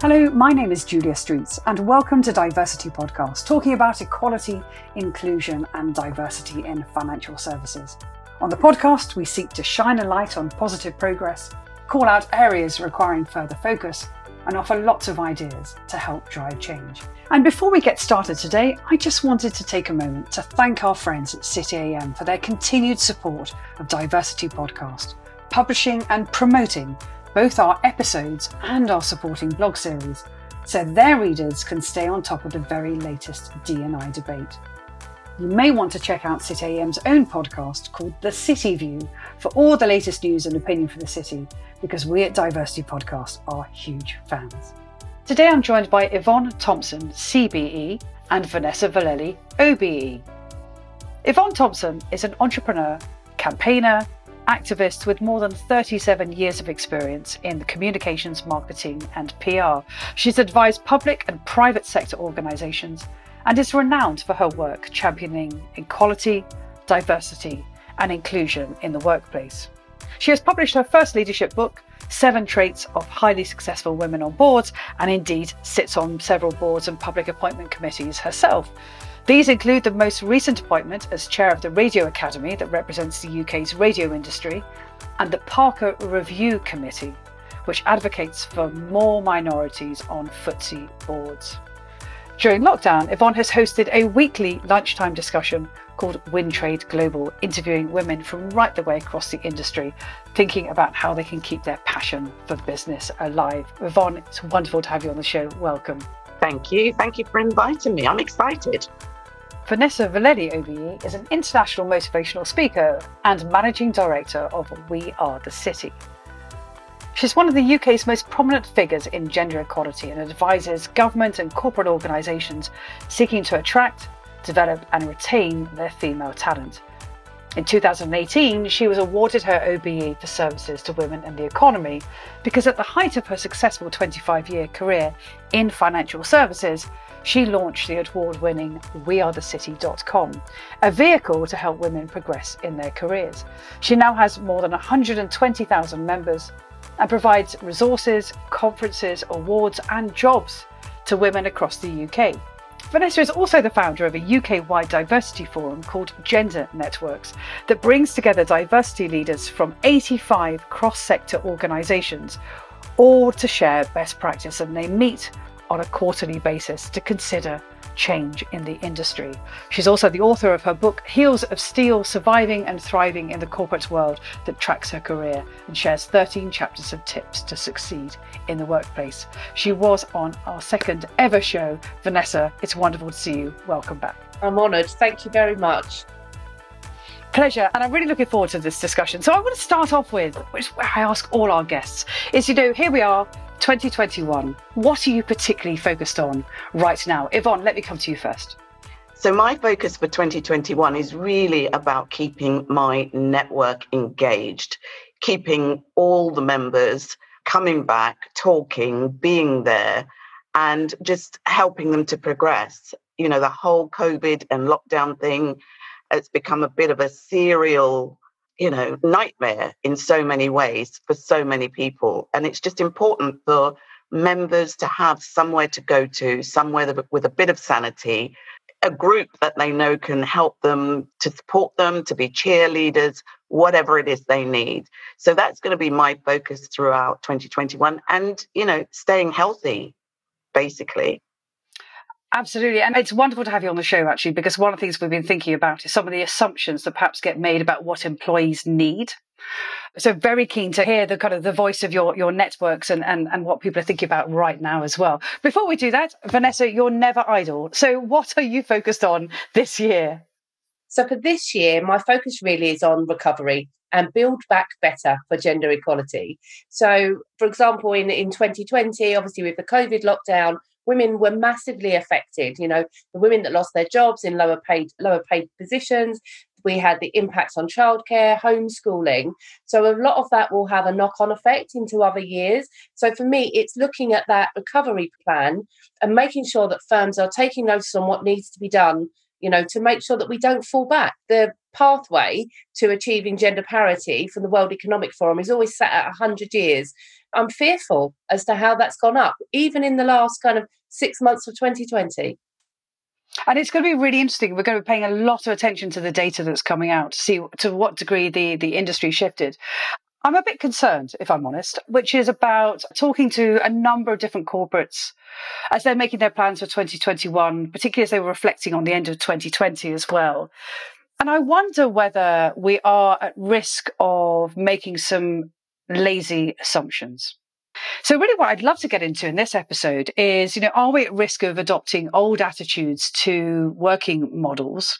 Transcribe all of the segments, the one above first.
Hello, my name is Julia Streets, and welcome to DiverCity Podcast, talking about equality, inclusion, and diversity in financial services. On the podcast, we seek to shine a light on positive progress, call out areas requiring further focus, and offer lots of ideas to help drive change. And before we get started today, I just wanted to take a moment to thank our friends at City AM for their continued support of DiverCity Podcast, publishing and promoting both our episodes and our supporting blog series, so their readers can stay on top of the very latest D&I debate. You may want to check out City AM's own podcast called The City View for all the latest news and opinion for the city, because we at DiverCity Podcast are huge fans. Today I'm joined by Yvonne Thompson, CBE, and Vanessa Vallely, OBE. Yvonne Thompson is an entrepreneur, campaigner, activist with more than 37 years of experience in communications, marketing, and PR. She's advised public and private sector organisations and is renowned for her work championing equality, diversity, and inclusion in the workplace. She has published her first leadership book, Seven Traits of Highly Successful Women on Boards, and indeed sits on several boards and public appointment committees herself. These include the most recent appointment as chair of the Radio Academy that represents the UK's radio industry, and the Parker Review Committee, which advocates for more minorities on FTSE boards. During lockdown, Yvonne has hosted a weekly lunchtime discussion called Wintrade Global, interviewing women from right the way across the industry, thinking about how they can keep their passion for business alive. Yvonne, it's wonderful to have you on the show. Welcome. Thank you. Thank you for inviting me. I'm excited. Vanessa Vallely OBE is an international motivational speaker and managing director of We Are the City. She's one of the UK's most prominent figures in gender equality and advises government and corporate organisations seeking to attract, develop, and retain their female talent. In 2018, she was awarded her OBE for services to women in the economy because, at the height of her successful 25 year career in financial services, she launched the award winning WeAreTheCity.com, a vehicle to help women progress in their careers. She now has more than 120,000 members and provides resources, conferences, awards, and jobs to women across the UK. Vanessa is also the founder of a UK wide diversity forum called Gender Networks that brings together diversity leaders from 85 cross sector organisations, all to share best practice and they meet on a quarterly basis to consider change in the industry. She's also the author of her book, Heels of Steel Surviving and Thriving in the Corporate World, that tracks her career and shares 13 chapters of tips to succeed in the workplace. She was on our second ever show. Vanessa, it's wonderful to see you. Welcome back. I'm honoured. Thank you very much. Pleasure, and I'm really looking forward to this discussion. So, I want to start off with, which I ask all our guests, is you know, here we are, 2021. What are you particularly focused on right now? Yvonne, let me come to you first. So, my focus for 2021 is really about keeping my network engaged, keeping all the members coming back, talking, being there, and just helping them to progress. You know, the whole COVID and lockdown thing, it's become a bit of a serial you know, nightmare in so many ways for so many people. And it's just important for members to have somewhere to go to, somewhere with a bit of sanity, a group that they know can help them to support them, to be cheerleaders, whatever it is they need. So that's going to be my focus throughout 2021 and, you know, staying healthy, basically. Absolutely. And it's wonderful to have you on the show, actually, because one of the things we've been thinking about is some of the assumptions that perhaps get made about what employees need. So very keen to hear the kind of the voice of your, your networks and, and, and what people are thinking about right now as well. Before we do that, Vanessa, you're never idle. So what are you focused on this year? So for this year, my focus really is on recovery and build back better for gender equality. So, for example, in, in 2020, obviously with the COVID lockdown, women were massively affected. You know, the women that lost their jobs in lower paid lower paid positions. We had the impacts on childcare, homeschooling. So a lot of that will have a knock-on effect into other years. So for me, it's looking at that recovery plan and making sure that firms are taking notice on what needs to be done you know to make sure that we don't fall back the pathway to achieving gender parity from the World Economic Forum is always set at 100 years. I'm fearful as to how that's gone up, even in the last kind of six months of 2020. And it's going to be really interesting. We're going to be paying a lot of attention to the data that's coming out to see to what degree the, the industry shifted. I'm a bit concerned, if I'm honest, which is about talking to a number of different corporates as they're making their plans for 2021, particularly as they were reflecting on the end of 2020 as well. And I wonder whether we are at risk of making some lazy assumptions. So really what I'd love to get into in this episode is, you know, are we at risk of adopting old attitudes to working models?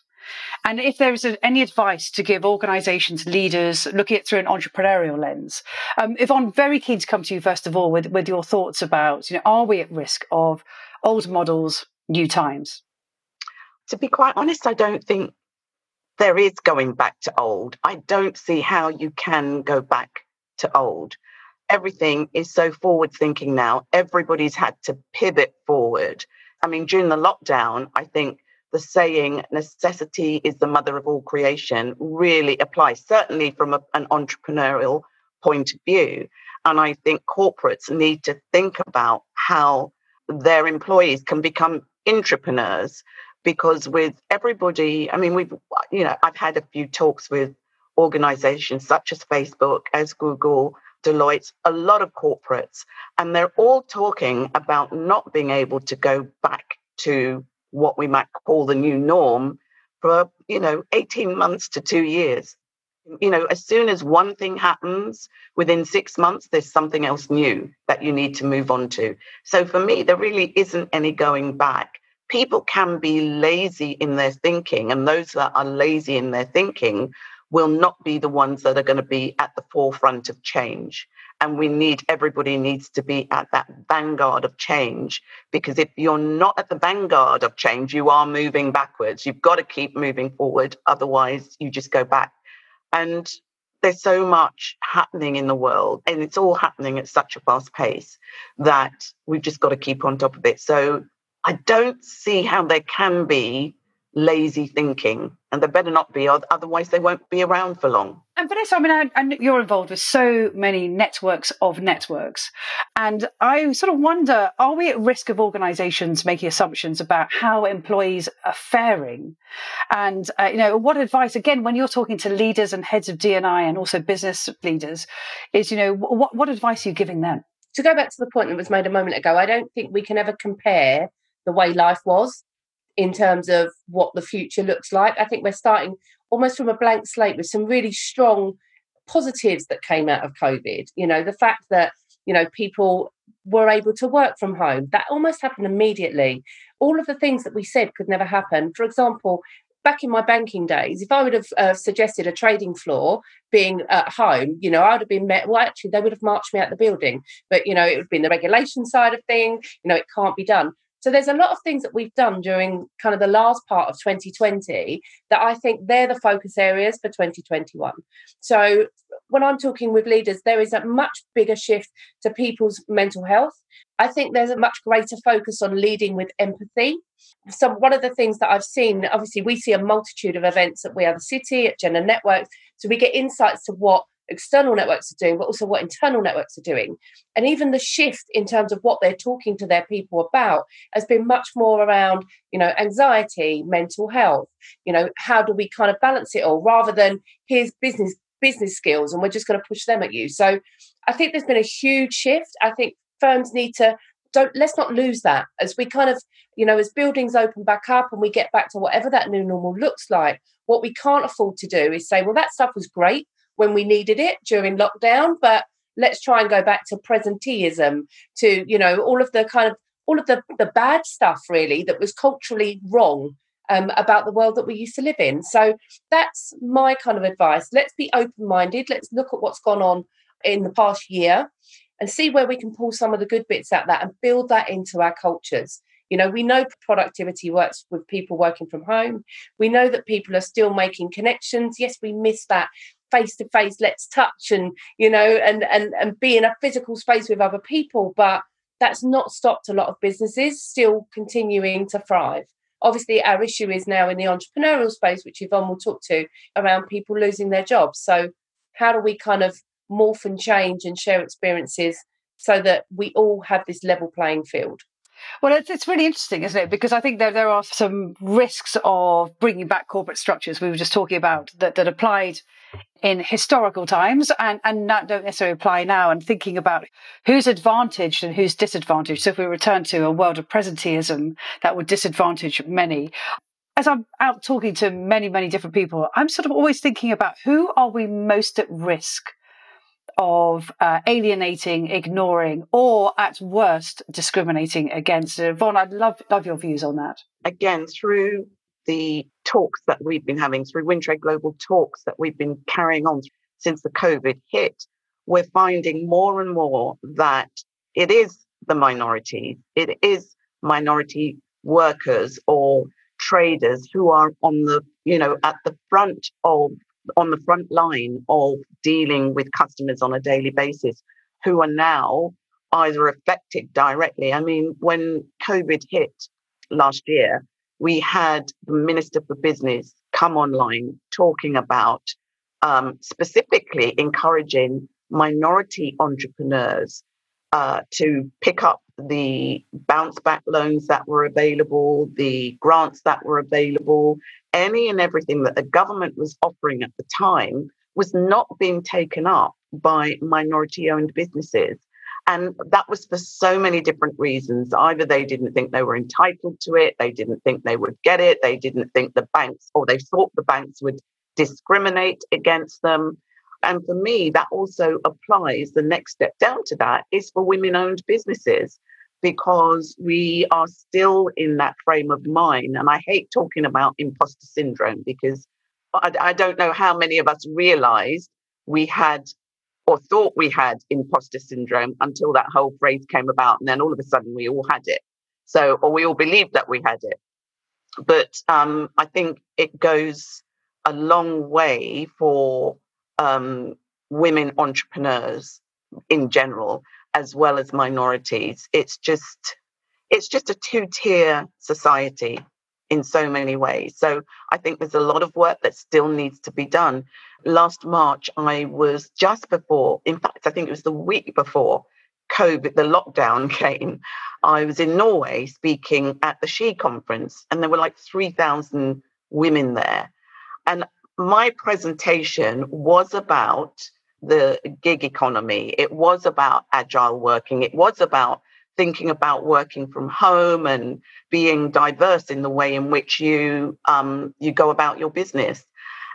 And if there is any advice to give organizations, leaders looking at through an entrepreneurial lens, um, Yvonne, very keen to come to you first of all with, with your thoughts about, you know, are we at risk of old models, new times? To be quite honest, I don't think there is going back to old. I don't see how you can go back to old everything is so forward thinking now. Everybody's had to pivot forward. I mean, during the lockdown, I think the saying necessity is the mother of all creation really applies, certainly from a, an entrepreneurial point of view. And I think corporates need to think about how their employees can become entrepreneurs because with everybody, I mean, we've, you know, I've had a few talks with organizations such as Facebook, as Google, Deloitte, a lot of corporates, and they're all talking about not being able to go back to what we might call the new norm for, you know, 18 months to two years. You know, as soon as one thing happens, within six months, there's something else new that you need to move on to. So for me, there really isn't any going back. People can be lazy in their thinking, and those that are lazy in their thinking will not be the ones that are going to be at the forefront of change. And we need, everybody needs to be at that vanguard of change because if you're not at the vanguard of change, you are moving backwards. You've got to keep moving forward. Otherwise, you just go back. And there's so much happening in the world and it's all happening at such a fast pace that we've just got to keep on top of it. So I don't see how there can be lazy thinking and there better not be otherwise they won't be around for long. And vanessa i mean I, I, you're involved with so many networks of networks and i sort of wonder are we at risk of organizations making assumptions about how employees are faring? And uh, you know what advice again when you're talking to leaders and heads of dni and also business leaders is you know what, what advice are you giving them? To go back to the point that was made a moment ago i don't think we can ever compare the way life was in terms of what the future looks like. I think we're starting almost from a blank slate with some really strong positives that came out of COVID. You know, the fact that, you know, people were able to work from home, that almost happened immediately. All of the things that we said could never happen. For example, back in my banking days, if I would have uh, suggested a trading floor being at home, you know, I would have been met. Well, actually, they would have marched me out the building. But you know, it would have been the regulation side of thing. You know, it can't be done. So there's a lot of things that we've done during kind of the last part of 2020 that I think they're the focus areas for 2021. So when I'm talking with leaders, there is a much bigger shift to people's mental health. I think there's a much greater focus on leading with empathy. So one of the things that I've seen, obviously, we see a multitude of events at We Are the City, at Gender Networks. So we get insights to what external networks are doing, but also what internal networks are doing. And even the shift in terms of what they're talking to their people about has been much more around, you know, anxiety, mental health, you know, how do we kind of balance it all rather than here's business business skills and we're just going to push them at you. So I think there's been a huge shift. I think firms need to don't let's not lose that as we kind of you know as buildings open back up and we get back to whatever that new normal looks like what we can't afford to do is say well that stuff was great when we needed it during lockdown, but let's try and go back to presenteeism, to you know all of the kind of all of the the bad stuff really that was culturally wrong um, about the world that we used to live in. So that's my kind of advice. Let's be open minded. Let's look at what's gone on in the past year and see where we can pull some of the good bits out of that and build that into our cultures. You know, we know productivity works with people working from home. We know that people are still making connections. Yes, we miss that face to face let's touch and you know and and and be in a physical space with other people but that's not stopped a lot of businesses still continuing to thrive obviously our issue is now in the entrepreneurial space, which Yvonne will talk to around people losing their jobs. So how do we kind of morph and change and share experiences so that we all have this level playing field? Well, it's, it's really interesting, isn't it? Because I think there, there are some risks of bringing back corporate structures we were just talking about that, that applied in historical times and, and not, don't necessarily apply now and thinking about who's advantaged and who's disadvantaged. So if we return to a world of presenteeism that would disadvantage many, as I'm out talking to many, many different people, I'm sort of always thinking about who are we most at risk of uh, alienating, ignoring, or at worst, discriminating against. Uh, I'd love, love your views on that. Again, through the talks that we've been having, through Wintrade Global talks that we've been carrying on since the COVID hit, we're finding more and more that it is the minorities, it is minority workers or traders who are on the, you know, at the front of on the front line of dealing with customers on a daily basis who are now either affected directly. I mean, when COVID hit last year, we had the Minister for Business come online talking about um, specifically encouraging minority entrepreneurs uh, to pick up the bounce back loans that were available, the grants that were available, any and everything that the government was offering at the time was not being taken up by minority owned businesses. And that was for so many different reasons. Either they didn't think they were entitled to it, they didn't think they would get it, they didn't think the banks, or they thought the banks would discriminate against them. And for me, that also applies. The next step down to that is for women owned businesses because we are still in that frame of mind. And I hate talking about imposter syndrome because I, I don't know how many of us realized we had or thought we had imposter syndrome until that whole phrase came about. And then all of a sudden we all had it. So, or we all believed that we had it. But um, I think it goes a long way for um, women entrepreneurs in general as well as minorities. It's just it's just a two-tier society in so many ways. So I think there's a lot of work that still needs to be done. Last March, I was just before, in fact, I think it was the week before COVID, the lockdown came. I was in Norway speaking at the She conference, and there were like 3,000 women there. And my presentation was about the gig economy. It was about agile working. It was about thinking about working from home and being diverse in the way in which you um, you go about your business.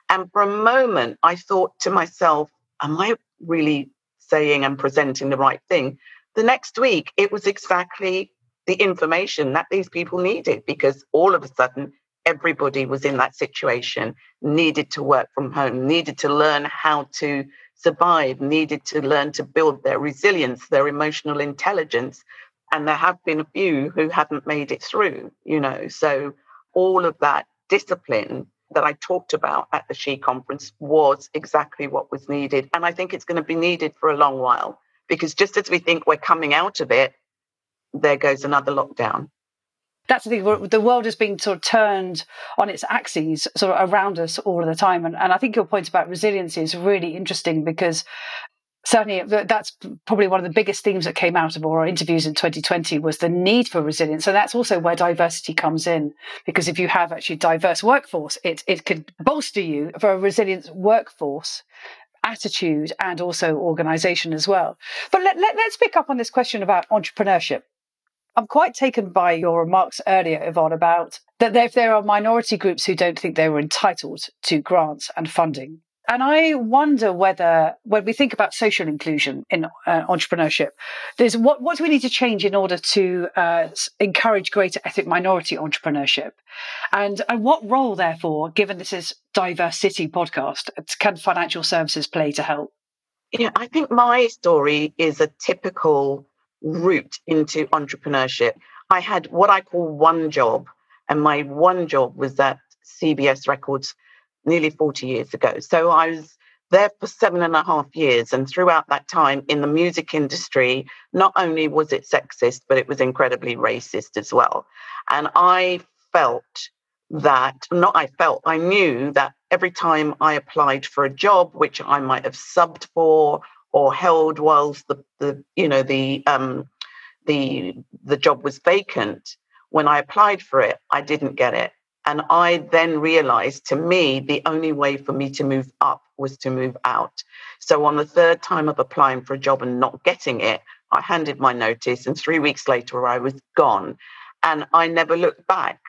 And for a moment, I thought to myself, "Am I really saying and presenting the right thing?" The next week, it was exactly the information that these people needed because all of a sudden everybody was in that situation, needed to work from home, needed to learn how to survive needed to learn to build their resilience, their emotional intelligence. And there have been a few who haven't made it through, you know. So all of that discipline that I talked about at the She conference was exactly what was needed. And I think it's going to be needed for a long while because just as we think we're coming out of it, there goes another lockdown that's the thing. The world has been sort of turned on its axes, sort of around us all of the time. And, and I think your point about resiliency is really interesting because certainly that's probably one of the biggest themes that came out of all our interviews in 2020 was the need for resilience. And that's also where diversity comes in, because if you have actually diverse workforce, it, it could bolster you for a resilient workforce attitude and also organization as well. But let, let, let's pick up on this question about entrepreneurship I'm quite taken by your remarks earlier, Yvonne, about that if there are minority groups who don't think they were entitled to grants and funding. And I wonder whether, when we think about social inclusion in uh, entrepreneurship, there's what, what do we need to change in order to uh, encourage greater ethnic minority entrepreneurship? And, and what role, therefore, given this is DiverCity podcast, can financial services play to help? Yeah, I think my story is a typical route into entrepreneurship. I had what I call one job, and my one job was at CBS Records nearly 40 years ago. So I was there for seven and a half years. And throughout that time in the music industry, not only was it sexist, but it was incredibly racist as well. And I felt that, not I felt, I knew that every time I applied for a job, which I might have subbed for or held whilst the, the you know, the, um, the, the job was vacant, when I applied for it, I didn't get it. And I then realized to me, the only way for me to move up was to move out. So on the third time of applying for a job and not getting it, I handed my notice, and three weeks later, I was gone. And I never looked back.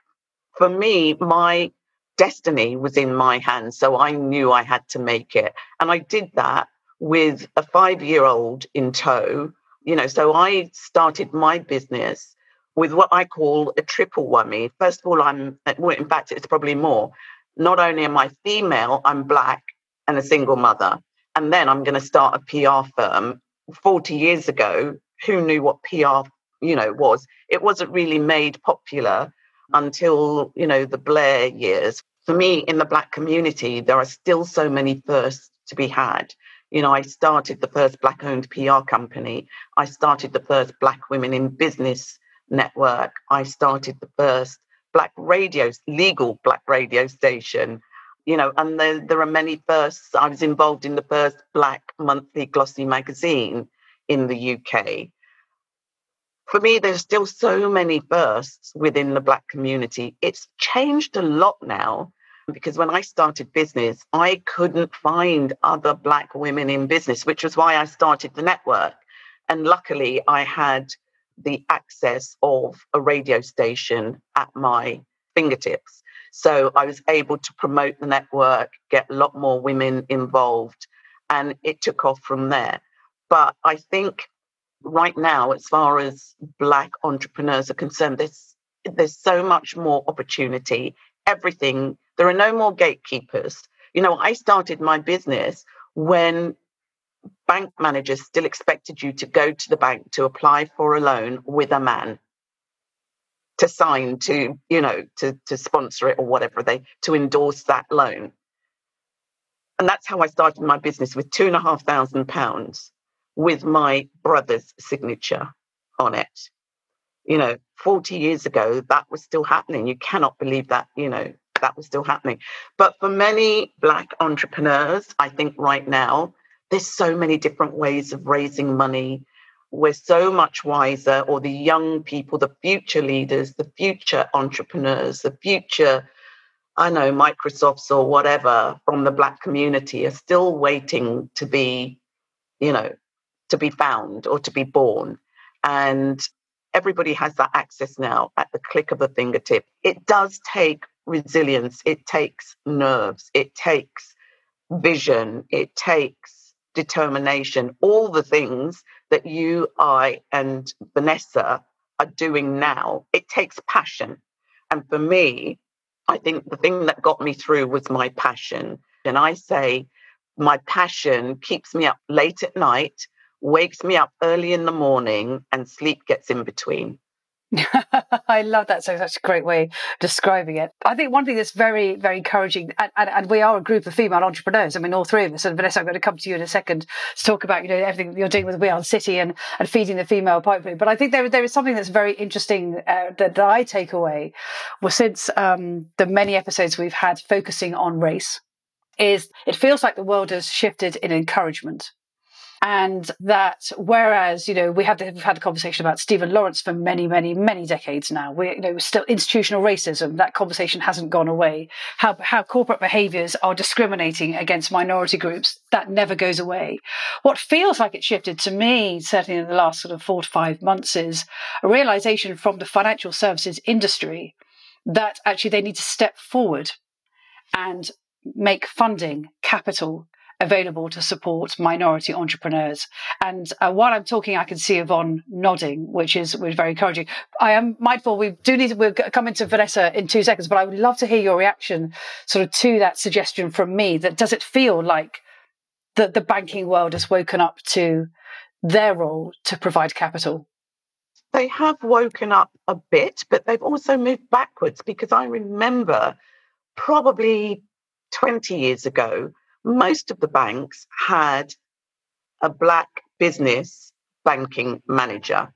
For me, my destiny was in my hands. So I knew I had to make it. And I did that with a five year old in tow. You know, so I started my business with what I call a triple whammy. First of all, I'm, well, in fact, it's probably more. Not only am I female, I'm black and a single mother. And then I'm going to start a PR firm. 40 years ago, who knew what PR, you know, was? It wasn't really made popular until, you know, the Blair years. For me, in the black community, there are still so many firsts to be had. You know, I started the first black owned PR company. I started the first black women in business network, I started the first black radio, legal black radio station. You know, and there, there are many firsts. I was involved in the first black monthly glossy magazine in the UK. For me, there's still so many firsts within the black community. It's changed a lot now because when I started business, I couldn't find other black women in business, which was why I started the network. And luckily, I had the access of a radio station at my fingertips. So I was able to promote the network, get a lot more women involved, and it took off from there. But I think right now, as far as Black entrepreneurs are concerned, there's, there's so much more opportunity. Everything, there are no more gatekeepers. You know, I started my business when bank managers still expected you to go to the bank to apply for a loan with a man to sign to you know to to sponsor it or whatever they to endorse that loan. And that's how i started my business with two and a half thousand pounds with my brother's signature on it. You know 40 years ago that was still happening. You cannot believe that you know that was still happening but for many black entrepreneurs i think right now there's so many different ways of raising money. We're so much wiser, or the young people, the future leaders, the future entrepreneurs, the future, I know, Microsofts or whatever from the Black community are still waiting to be, you know, to be found or to be born. And everybody has that access now at the click of a fingertip. It does take resilience, it takes nerves, it takes vision, it takes determination, all the things that you, I, and Vanessa are doing now. It takes passion. And for me, I think the thing that got me through was my passion. And I say, my passion keeps me up late at night, wakes me up early in the morning, and sleep gets in between. I love that. So that's a great way of describing it. I think one thing that's very, very encouraging, and, and, and, we are a group of female entrepreneurs. I mean, all three of us. And Vanessa, I'm going to come to you in a second to talk about, you know, everything you're doing with We Are City and, and feeding the female pipeline. But I think there, there is something that's very interesting uh, that, that, I take away well, since um, the many episodes we've had focusing on race is it feels like the world has shifted in encouragement and that whereas you know we have we've had the conversation about Stephen Lawrence for many many many decades now we you know still institutional racism. That conversation hasn't gone away. How how corporate behaviors are discriminating against minority groups that never goes away. What feels like it shifted to me certainly in the last sort of 4 to 5 months is a realization from the financial services industry that actually they need to step forward and make funding capital available to support minority entrepreneurs. And uh, while I'm talking, I can see Yvonne nodding, which is, which is very encouraging. I am mindful we do need to, we'll come into Vanessa in two seconds, but I would love to hear your reaction sort of to that suggestion from me that does it feel like that the banking world has woken up to their role to provide capital? They have woken up a bit, but they've also moved backwards because I remember probably 20 years ago, most of the banks had a black business banking manager.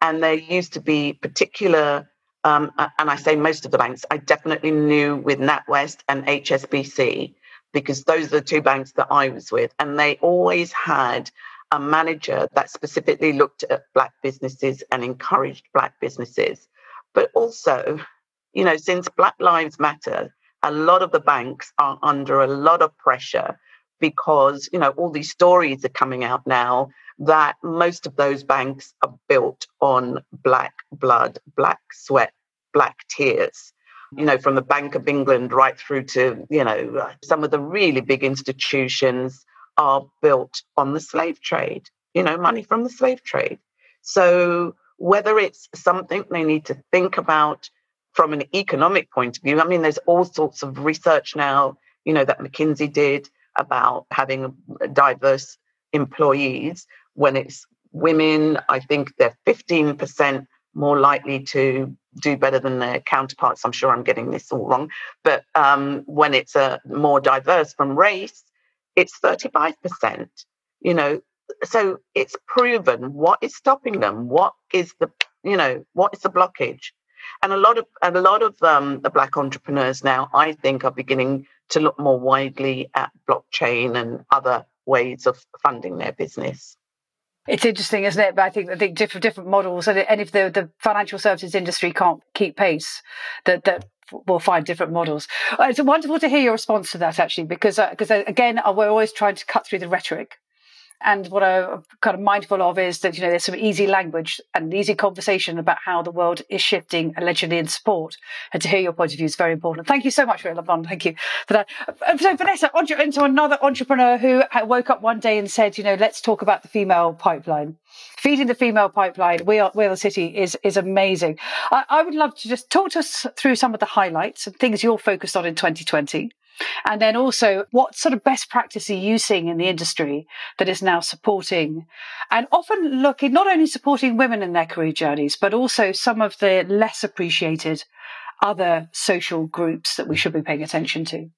And there used to be particular um, and I say most of the banks, I definitely knew with NatWest and HSBC because those are the two banks that I was with, and they always had a manager that specifically looked at black businesses and encouraged black businesses. But also, you know, since Black Lives Matter, a lot of the banks are under a lot of pressure because, you know, all these stories are coming out now that most of those banks are built on black blood, black sweat, black tears. You know, from the Bank of England right through to, you know, some of the really big institutions are built on the slave trade, you know, money from the slave trade. So whether it's something they need to think about from an economic point of view, I mean, there's all sorts of research now, you know, that McKinsey did about having diverse employees. When it's women, I think they're 15% more likely to do better than their counterparts. I'm sure I'm getting this all wrong. But um, when it's a more diverse from race, it's 35%. You know, so it's proven what is stopping them. What is the, you know, what is the blockage? And a lot of and a lot of um, the black entrepreneurs now, I think, are beginning to look more widely at blockchain and other ways of funding their business. It's interesting, isn't it? But I think I think different different models, and, and if the, the financial services industry can't keep pace, that that we'll find different models. Uh, it's wonderful to hear your response to that, actually, because because uh, uh, again, we're always trying to cut through the rhetoric and what I'm kind of mindful of is that, you know, there's some easy language and easy conversation about how the world is shifting allegedly in sport. And to hear your point of view is very important. Thank you so much, Lavon. Thank you for that. So, Vanessa, into another entrepreneur who woke up one day and said, you know, let's talk about the female pipeline. Feeding the female pipeline, we are, we are the city is, is amazing. I, I would love to just talk to us through some of the highlights and things you're focused on in 2020. And then also, what sort of best practice are you seeing in the industry that is now supporting and often looking not only supporting women in their career journeys, but also some of the less appreciated other social groups that we should be paying attention to?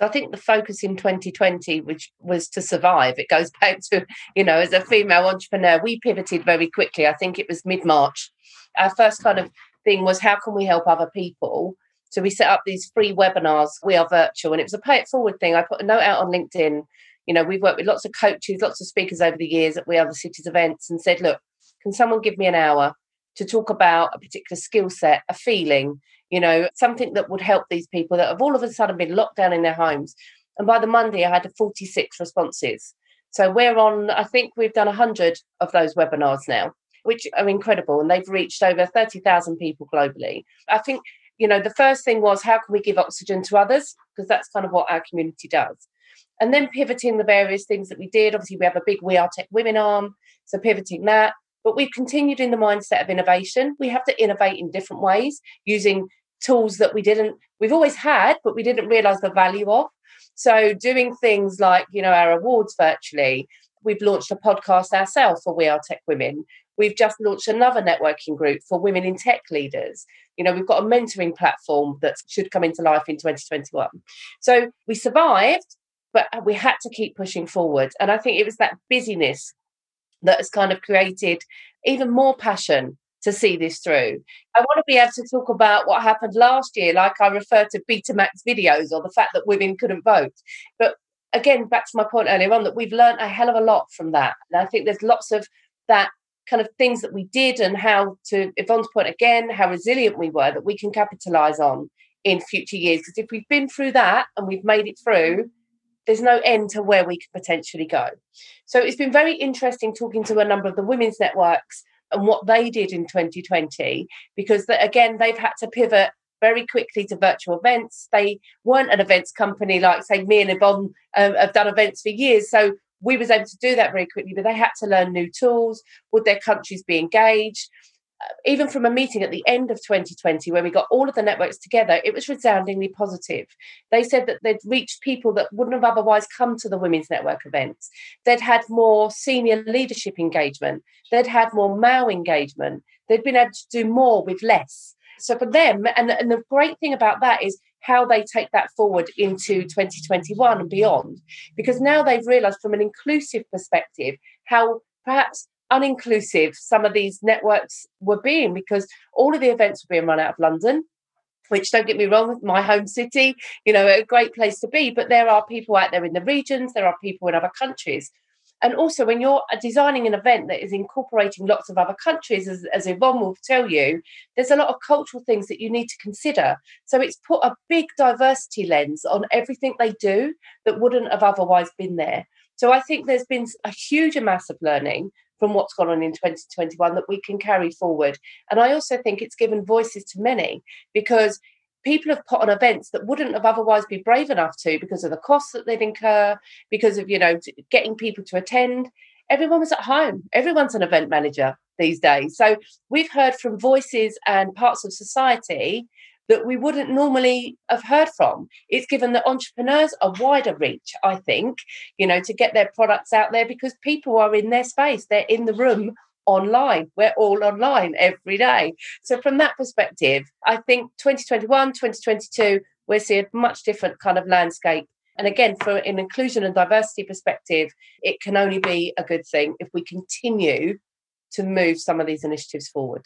So I think the focus in 2020, which was to survive, it goes back to, you know, as a female entrepreneur, we pivoted very quickly. I think it was mid March. Our first kind of thing was how can we help other people? So we set up these free webinars. We are virtual, and it was a pay it forward thing. I put a note out on LinkedIn. You know, we've worked with lots of coaches, lots of speakers over the years at We Are the City's events, and said, look, can someone give me an hour to talk about a particular skill set, a feeling, you know, something that would help these people that have all of a sudden been locked down in their homes. And by the Monday, I had 46 responses. So we're on, I think we've done 100 of those webinars now, which are incredible. And they've reached over 30,000 people globally. I think you know, the first thing was how can we give oxygen to others? Because that's kind of what our community does. And then pivoting the various things that we did. Obviously, we have a big We Are Tech Women arm, so pivoting that. But we've continued in the mindset of innovation. We have to innovate in different ways using tools that we didn't, we've always had, but we didn't realize the value of. So doing things like, you know, our awards virtually, we've launched a podcast ourselves for We Are Tech Women. We've just launched another networking group for women in tech leaders. You know, we've got a mentoring platform that should come into life in 2021. So we survived, but we had to keep pushing forward. And I think it was that busyness that has kind of created even more passion to see this through. I want to be able to talk about what happened last year, like I refer to Betamax videos or the fact that women couldn't vote. But again, back to my point earlier on, that we've learned a hell of a lot from that. And I think there's lots of that kind of things that we did and how to Yvonne's point again, how resilient we were that we can capitalize on in future years. Because if we've been through that and we've made it through, there's no end to where we could potentially go. So it's been very interesting talking to a number of the women's networks and what they did in 2020, because that again, they've had to pivot very quickly to virtual events. They weren't an events company like, say, me and Yvonne um, have done events for years. So we was able to do that very quickly, but they had to learn new tools. Would their countries be engaged? Uh, even from a meeting at the end of 2020, where we got all of the networks together, it was resoundingly positive. They said that they'd reached people that wouldn't have otherwise come to the Women's Network events. They'd had more senior leadership engagement. They'd had more MAO engagement. They'd been able to do more with less. So for them, and, and the great thing about that is how they take that forward into 2021 and beyond. Because now they've realized from an inclusive perspective how perhaps uninclusive some of these networks were being because all of the events were being run out of London which don't get me wrong, my home city, you know, a great place to be. But there are people out there in the regions, there are people in other countries. And also, when you're designing an event that is incorporating lots of other countries, as, as Yvonne will tell you, there's a lot of cultural things that you need to consider. So it's put a big diversity lens on everything they do that wouldn't have otherwise been there. So I think there's been a huge amount of learning from what's gone on in 2021 that we can carry forward. And I also think it's given voices to many because people have put on events that wouldn't have otherwise been brave enough to because of the costs that they'd incur, because of, you know, getting people to attend. Everyone was at home. Everyone's an event manager these days. So we've heard from voices and parts of society that we wouldn't normally have heard from. It's given the entrepreneurs a wider reach, I think, you know, to get their products out there because people are in their space, they're in the room online. We're all online every day. So, from that perspective, I think 2021, 2022, we're seeing a much different kind of landscape. And again, from an inclusion and diversity perspective, it can only be a good thing if we continue to move some of these initiatives forward.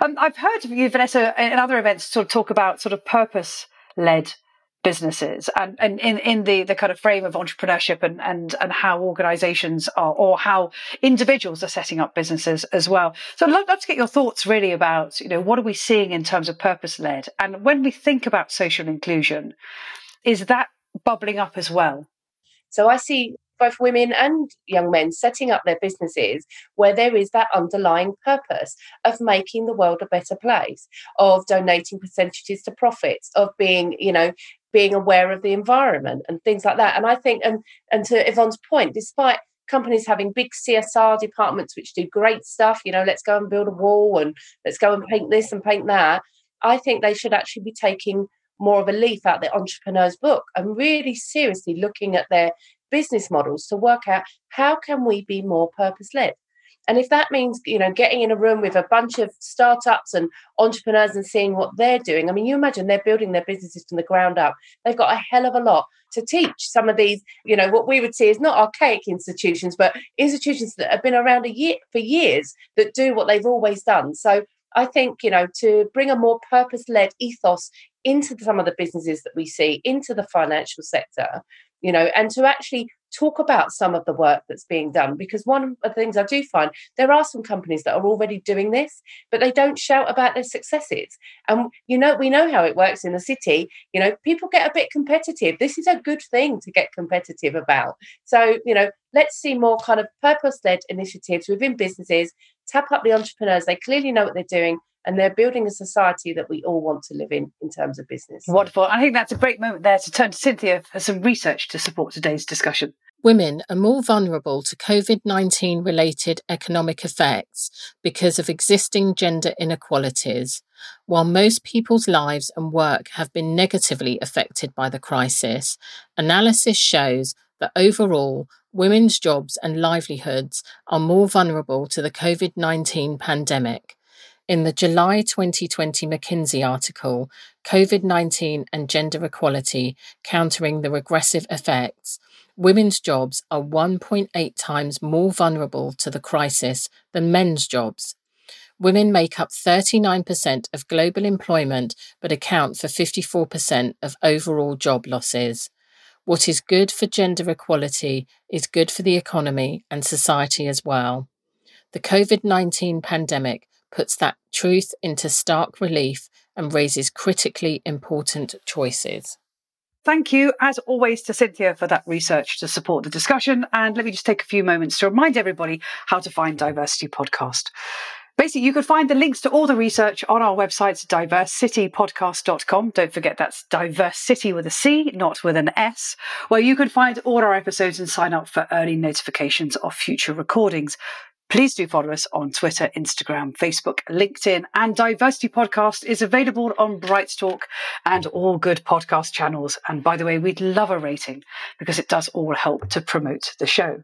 Um, I've heard you, Vanessa, in other events, sort of talk about sort of purpose led businesses and, and in, in the, the kind of frame of entrepreneurship and, and, and how organizations are or how individuals are setting up businesses as well. So I'd love, love to get your thoughts really about, you know, what are we seeing in terms of purpose led? And when we think about social inclusion, is that bubbling up as well? So I see both women and young men setting up their businesses where there is that underlying purpose of making the world a better place, of donating percentages to profits, of being, you know, being aware of the environment and things like that. And I think, and and to Yvonne's point, despite companies having big CSR departments which do great stuff, you know, let's go and build a wall and let's go and paint this and paint that. I think they should actually be taking more of a leaf out the entrepreneur's book and really seriously looking at their business models to work out how can we be more purpose led and if that means you know getting in a room with a bunch of startups and entrepreneurs and seeing what they're doing i mean you imagine they're building their businesses from the ground up. They've got a hell of a lot to teach. Some of these you know what we would see is not archaic institutions but institutions that have been around a year for years that do what they've always done. So I think, you know, to bring a more purpose led ethos into some of the businesses that we see, into the financial sector, you know, and to actually talk about some of the work that's being done. Because one of the things I do find, there are some companies that are already doing this, but they don't shout about their successes. And, you know, we know how it works in the city. You know, people get a bit competitive. This is a good thing to get competitive about. So, you know, let's see more kind of purpose led initiatives within businesses, tap up the entrepreneurs. They clearly know what they're doing and they're building a society that we all want to live in in terms of business. Wonderful. I think that's a great moment there to turn to Cynthia for some research to support today's discussion. Women are more vulnerable to COVID 19 related economic effects because of existing gender inequalities. While most people's lives and work have been negatively affected by the crisis, analysis shows that overall, women's jobs and livelihoods are more vulnerable to the COVID 19 pandemic. In the July 2020 McKinsey article, COVID 19 and Gender Equality Countering the Regressive Effects, women's jobs are 1.8 times more vulnerable to the crisis than men's jobs. Women make up 39% of global employment but account for 54% of overall job losses. What is good for gender equality is good for the economy and society as well. The COVID 19 pandemic puts that truth into stark relief and raises critically important choices. Thank you, as always, to Cynthia for that research to support the discussion. And let me just take a few moments to remind everybody how to find DiverCity Podcast. Basically, you can find the links to all the research on our website, divercitypodcast.com. Don't forget that's diversity with a C, not with an S, where you can find all our episodes and sign up for early notifications of future recordings. Please do follow us on Twitter, Instagram, Facebook, LinkedIn, and DiverCity Podcast is available on Bright Talk and all good podcast channels. And by the way, we'd love a rating because it does all help to promote the show.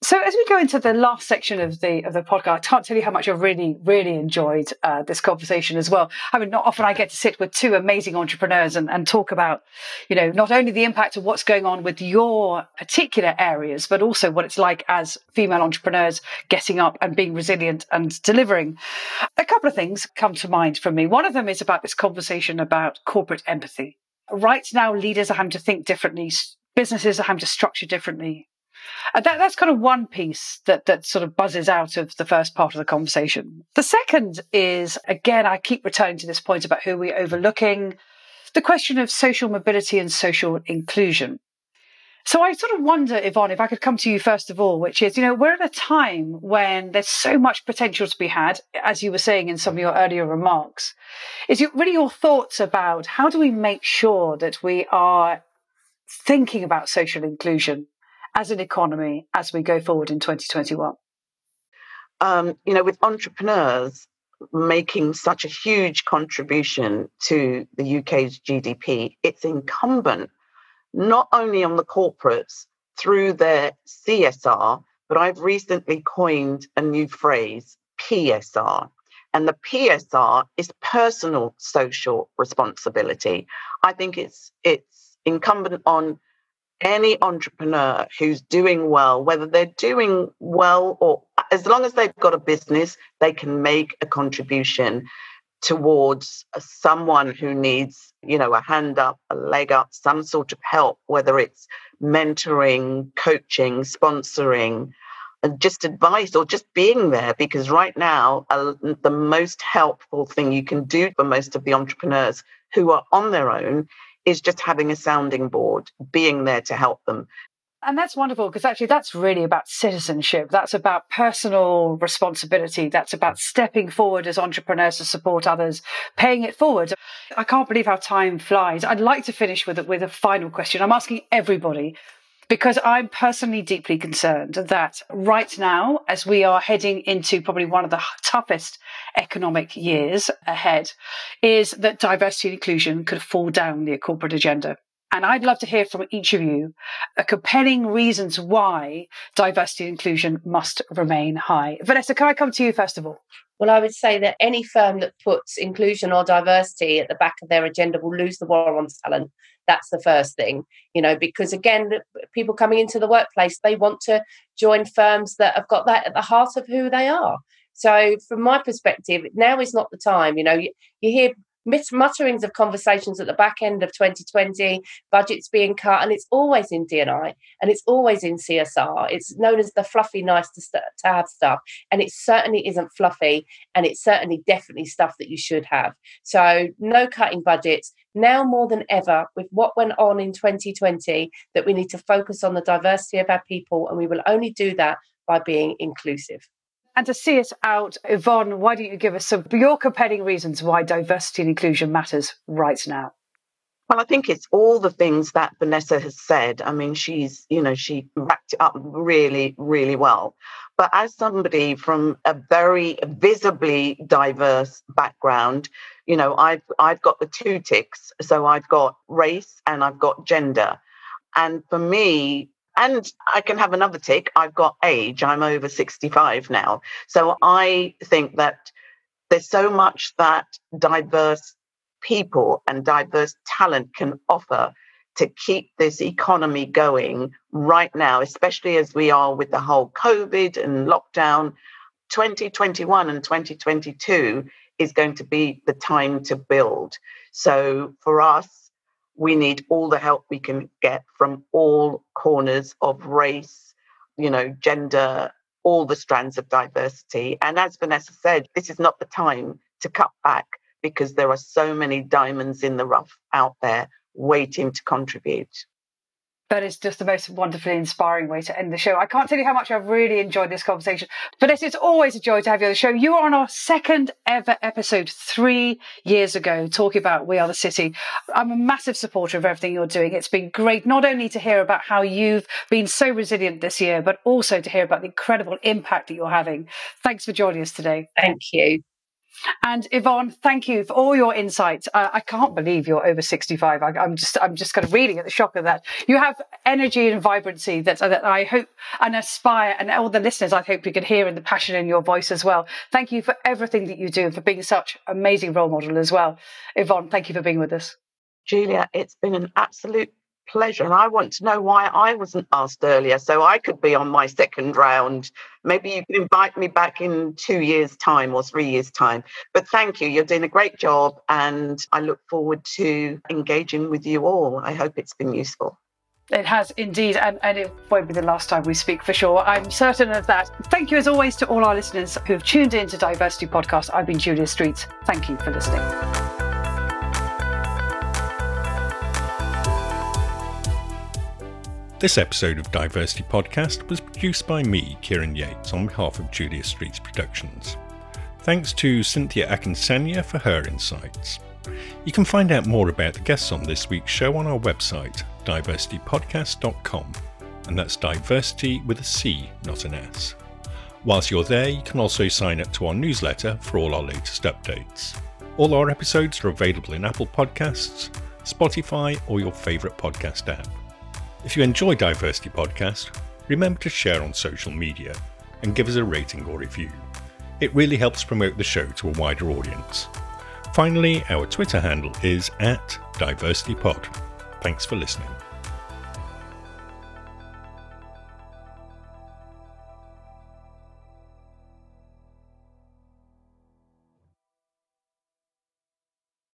So as we go into the last section of the of the podcast, I can't tell you how much I've really really enjoyed uh, this conversation as well. I mean, not often I get to sit with two amazing entrepreneurs and, and talk about, you know, not only the impact of what's going on with your particular areas, but also what it's like as female entrepreneurs getting up and being resilient and delivering. A couple of things come to mind for me. One of them is about this conversation about corporate empathy. Right now, leaders are having to think differently. Businesses are having to structure differently and that, that's kind of one piece that, that sort of buzzes out of the first part of the conversation. The second is, again, I keep returning to this point about who we're overlooking, the question of social mobility and social inclusion. So I sort of wonder, Yvonne, if I could come to you first of all, which is, you know, we're at a time when there's so much potential to be had, as you were saying in some of your earlier remarks. Is it really your thoughts about how do we make sure that we are thinking about social inclusion as an economy as we go forward in 2021? Um, you know, with entrepreneurs making such a huge contribution to the UK's GDP, it's incumbent not only on the corporates through their CSR, but I've recently coined a new phrase, PSR. And the PSR is personal social responsibility. I think it's it's incumbent on any entrepreneur who's doing well, whether they're doing well or as long as they've got a business, they can make a contribution towards someone who needs, you know, a hand up, a leg up, some sort of help, whether it's mentoring, coaching, sponsoring, and just advice or just being there. Because right now, uh, the most helpful thing you can do for most of the entrepreneurs who are on their own is just having a sounding board, being there to help them. And that's wonderful because actually that's really about citizenship. That's about personal responsibility. That's about stepping forward as entrepreneurs to support others, paying it forward. I can't believe how time flies. I'd like to finish with, with a final question. I'm asking everybody because I'm personally deeply concerned that right now, as we are heading into probably one of the toughest economic years ahead, is that diversity and inclusion could fall down the corporate agenda. And I'd love to hear from each of you a compelling reasons why diversity and inclusion must remain high. Vanessa, can I come to you first of all? Well, I would say that any firm that puts inclusion or diversity at the back of their agenda will lose the war on talent. That's the first thing, you know, because again, people coming into the workplace, they want to join firms that have got that at the heart of who they are. So, from my perspective, now is not the time. You know, you, you hear mutterings of conversations at the back end of 2020, budgets being cut, and it's always in D&I and it's always in CSR. It's known as the fluffy, nice to, st- to have stuff, and it certainly isn't fluffy, and it's certainly definitely stuff that you should have. So, no cutting budgets. Now more than ever, with what went on in 2020, that we need to focus on the diversity of our people, and we will only do that by being inclusive. And to see us out, Yvonne, why don't you give us some your compelling reasons why diversity and inclusion matters right now? Well, I think it's all the things that Vanessa has said. I mean, she's, you know, she wrapped it up really, really well. But as somebody from a very visibly diverse background, you know, I've I've got the two ticks. So I've got race and I've got gender. And for me, and I can have another tick. I've got age. I'm over 65 now. So I think that there's so much that diverse people and diverse talent can offer to keep this economy going right now, especially as we are with the whole COVID and lockdown. 2021 and 2022 is going to be the time to build. So for us, we need all the help we can get from all corners of race, you know, gender, all the strands of diversity. And as Vanessa said, this is not the time to cut back because there are so many diamonds in the rough out there waiting to contribute. That is just the most wonderfully inspiring way to end the show. I can't tell you how much I've really enjoyed this conversation. Vanessa, it's always a joy to have you on the show. You were on our second ever episode three years ago talking about We Are the City. I'm a massive supporter of everything you're doing. It's been great not only to hear about how you've been so resilient this year, but also to hear about the incredible impact that you're having. Thanks for joining us today. Thank you. And Yvonne, thank you for all your insights. Uh, I can't believe you're over 65. I, am just, I'm just kind of really at the shock of that. You have energy and vibrancy that, that I hope and aspire, and all the listeners, I hope you can hear and the passion in your voice as well. Thank you for everything that you do and for being such an amazing role model as well. Yvonne, thank you for being with us. Julia, it's been an absolute pleasure. And I want to know why I wasn't asked earlier so I could be on my second round. Maybe you can invite me back in two years' time or three years' time. But thank you. You're doing a great job. And I look forward to engaging with you all. I hope it's been useful. It has indeed, and, and it won't be the last time we speak for sure. I'm certain of that. Thank you, as always, to all our listeners who have tuned in to DiverCity Podcast. I've been Julia Streets. Thank you for listening. This episode of DiverCity Podcast was produced by me, Kieran Yates, on behalf of Julia Streets Productions. Thanks to Cynthia Akinsanya for her insights. You can find out more about the guests on this week's show on our website, divercitypodcast.com, and that's diversity with a C, not an S. Whilst you're there, you can also sign up to our newsletter for all our latest updates. All our episodes are available in Apple Podcasts, Spotify, or your favourite podcast app. If you enjoy DiverCity Podcast, remember to share on social media and give us a rating or review. It really helps promote the show to a wider audience. Finally, our Twitter handle is at DiverCityPod. Thanks for listening.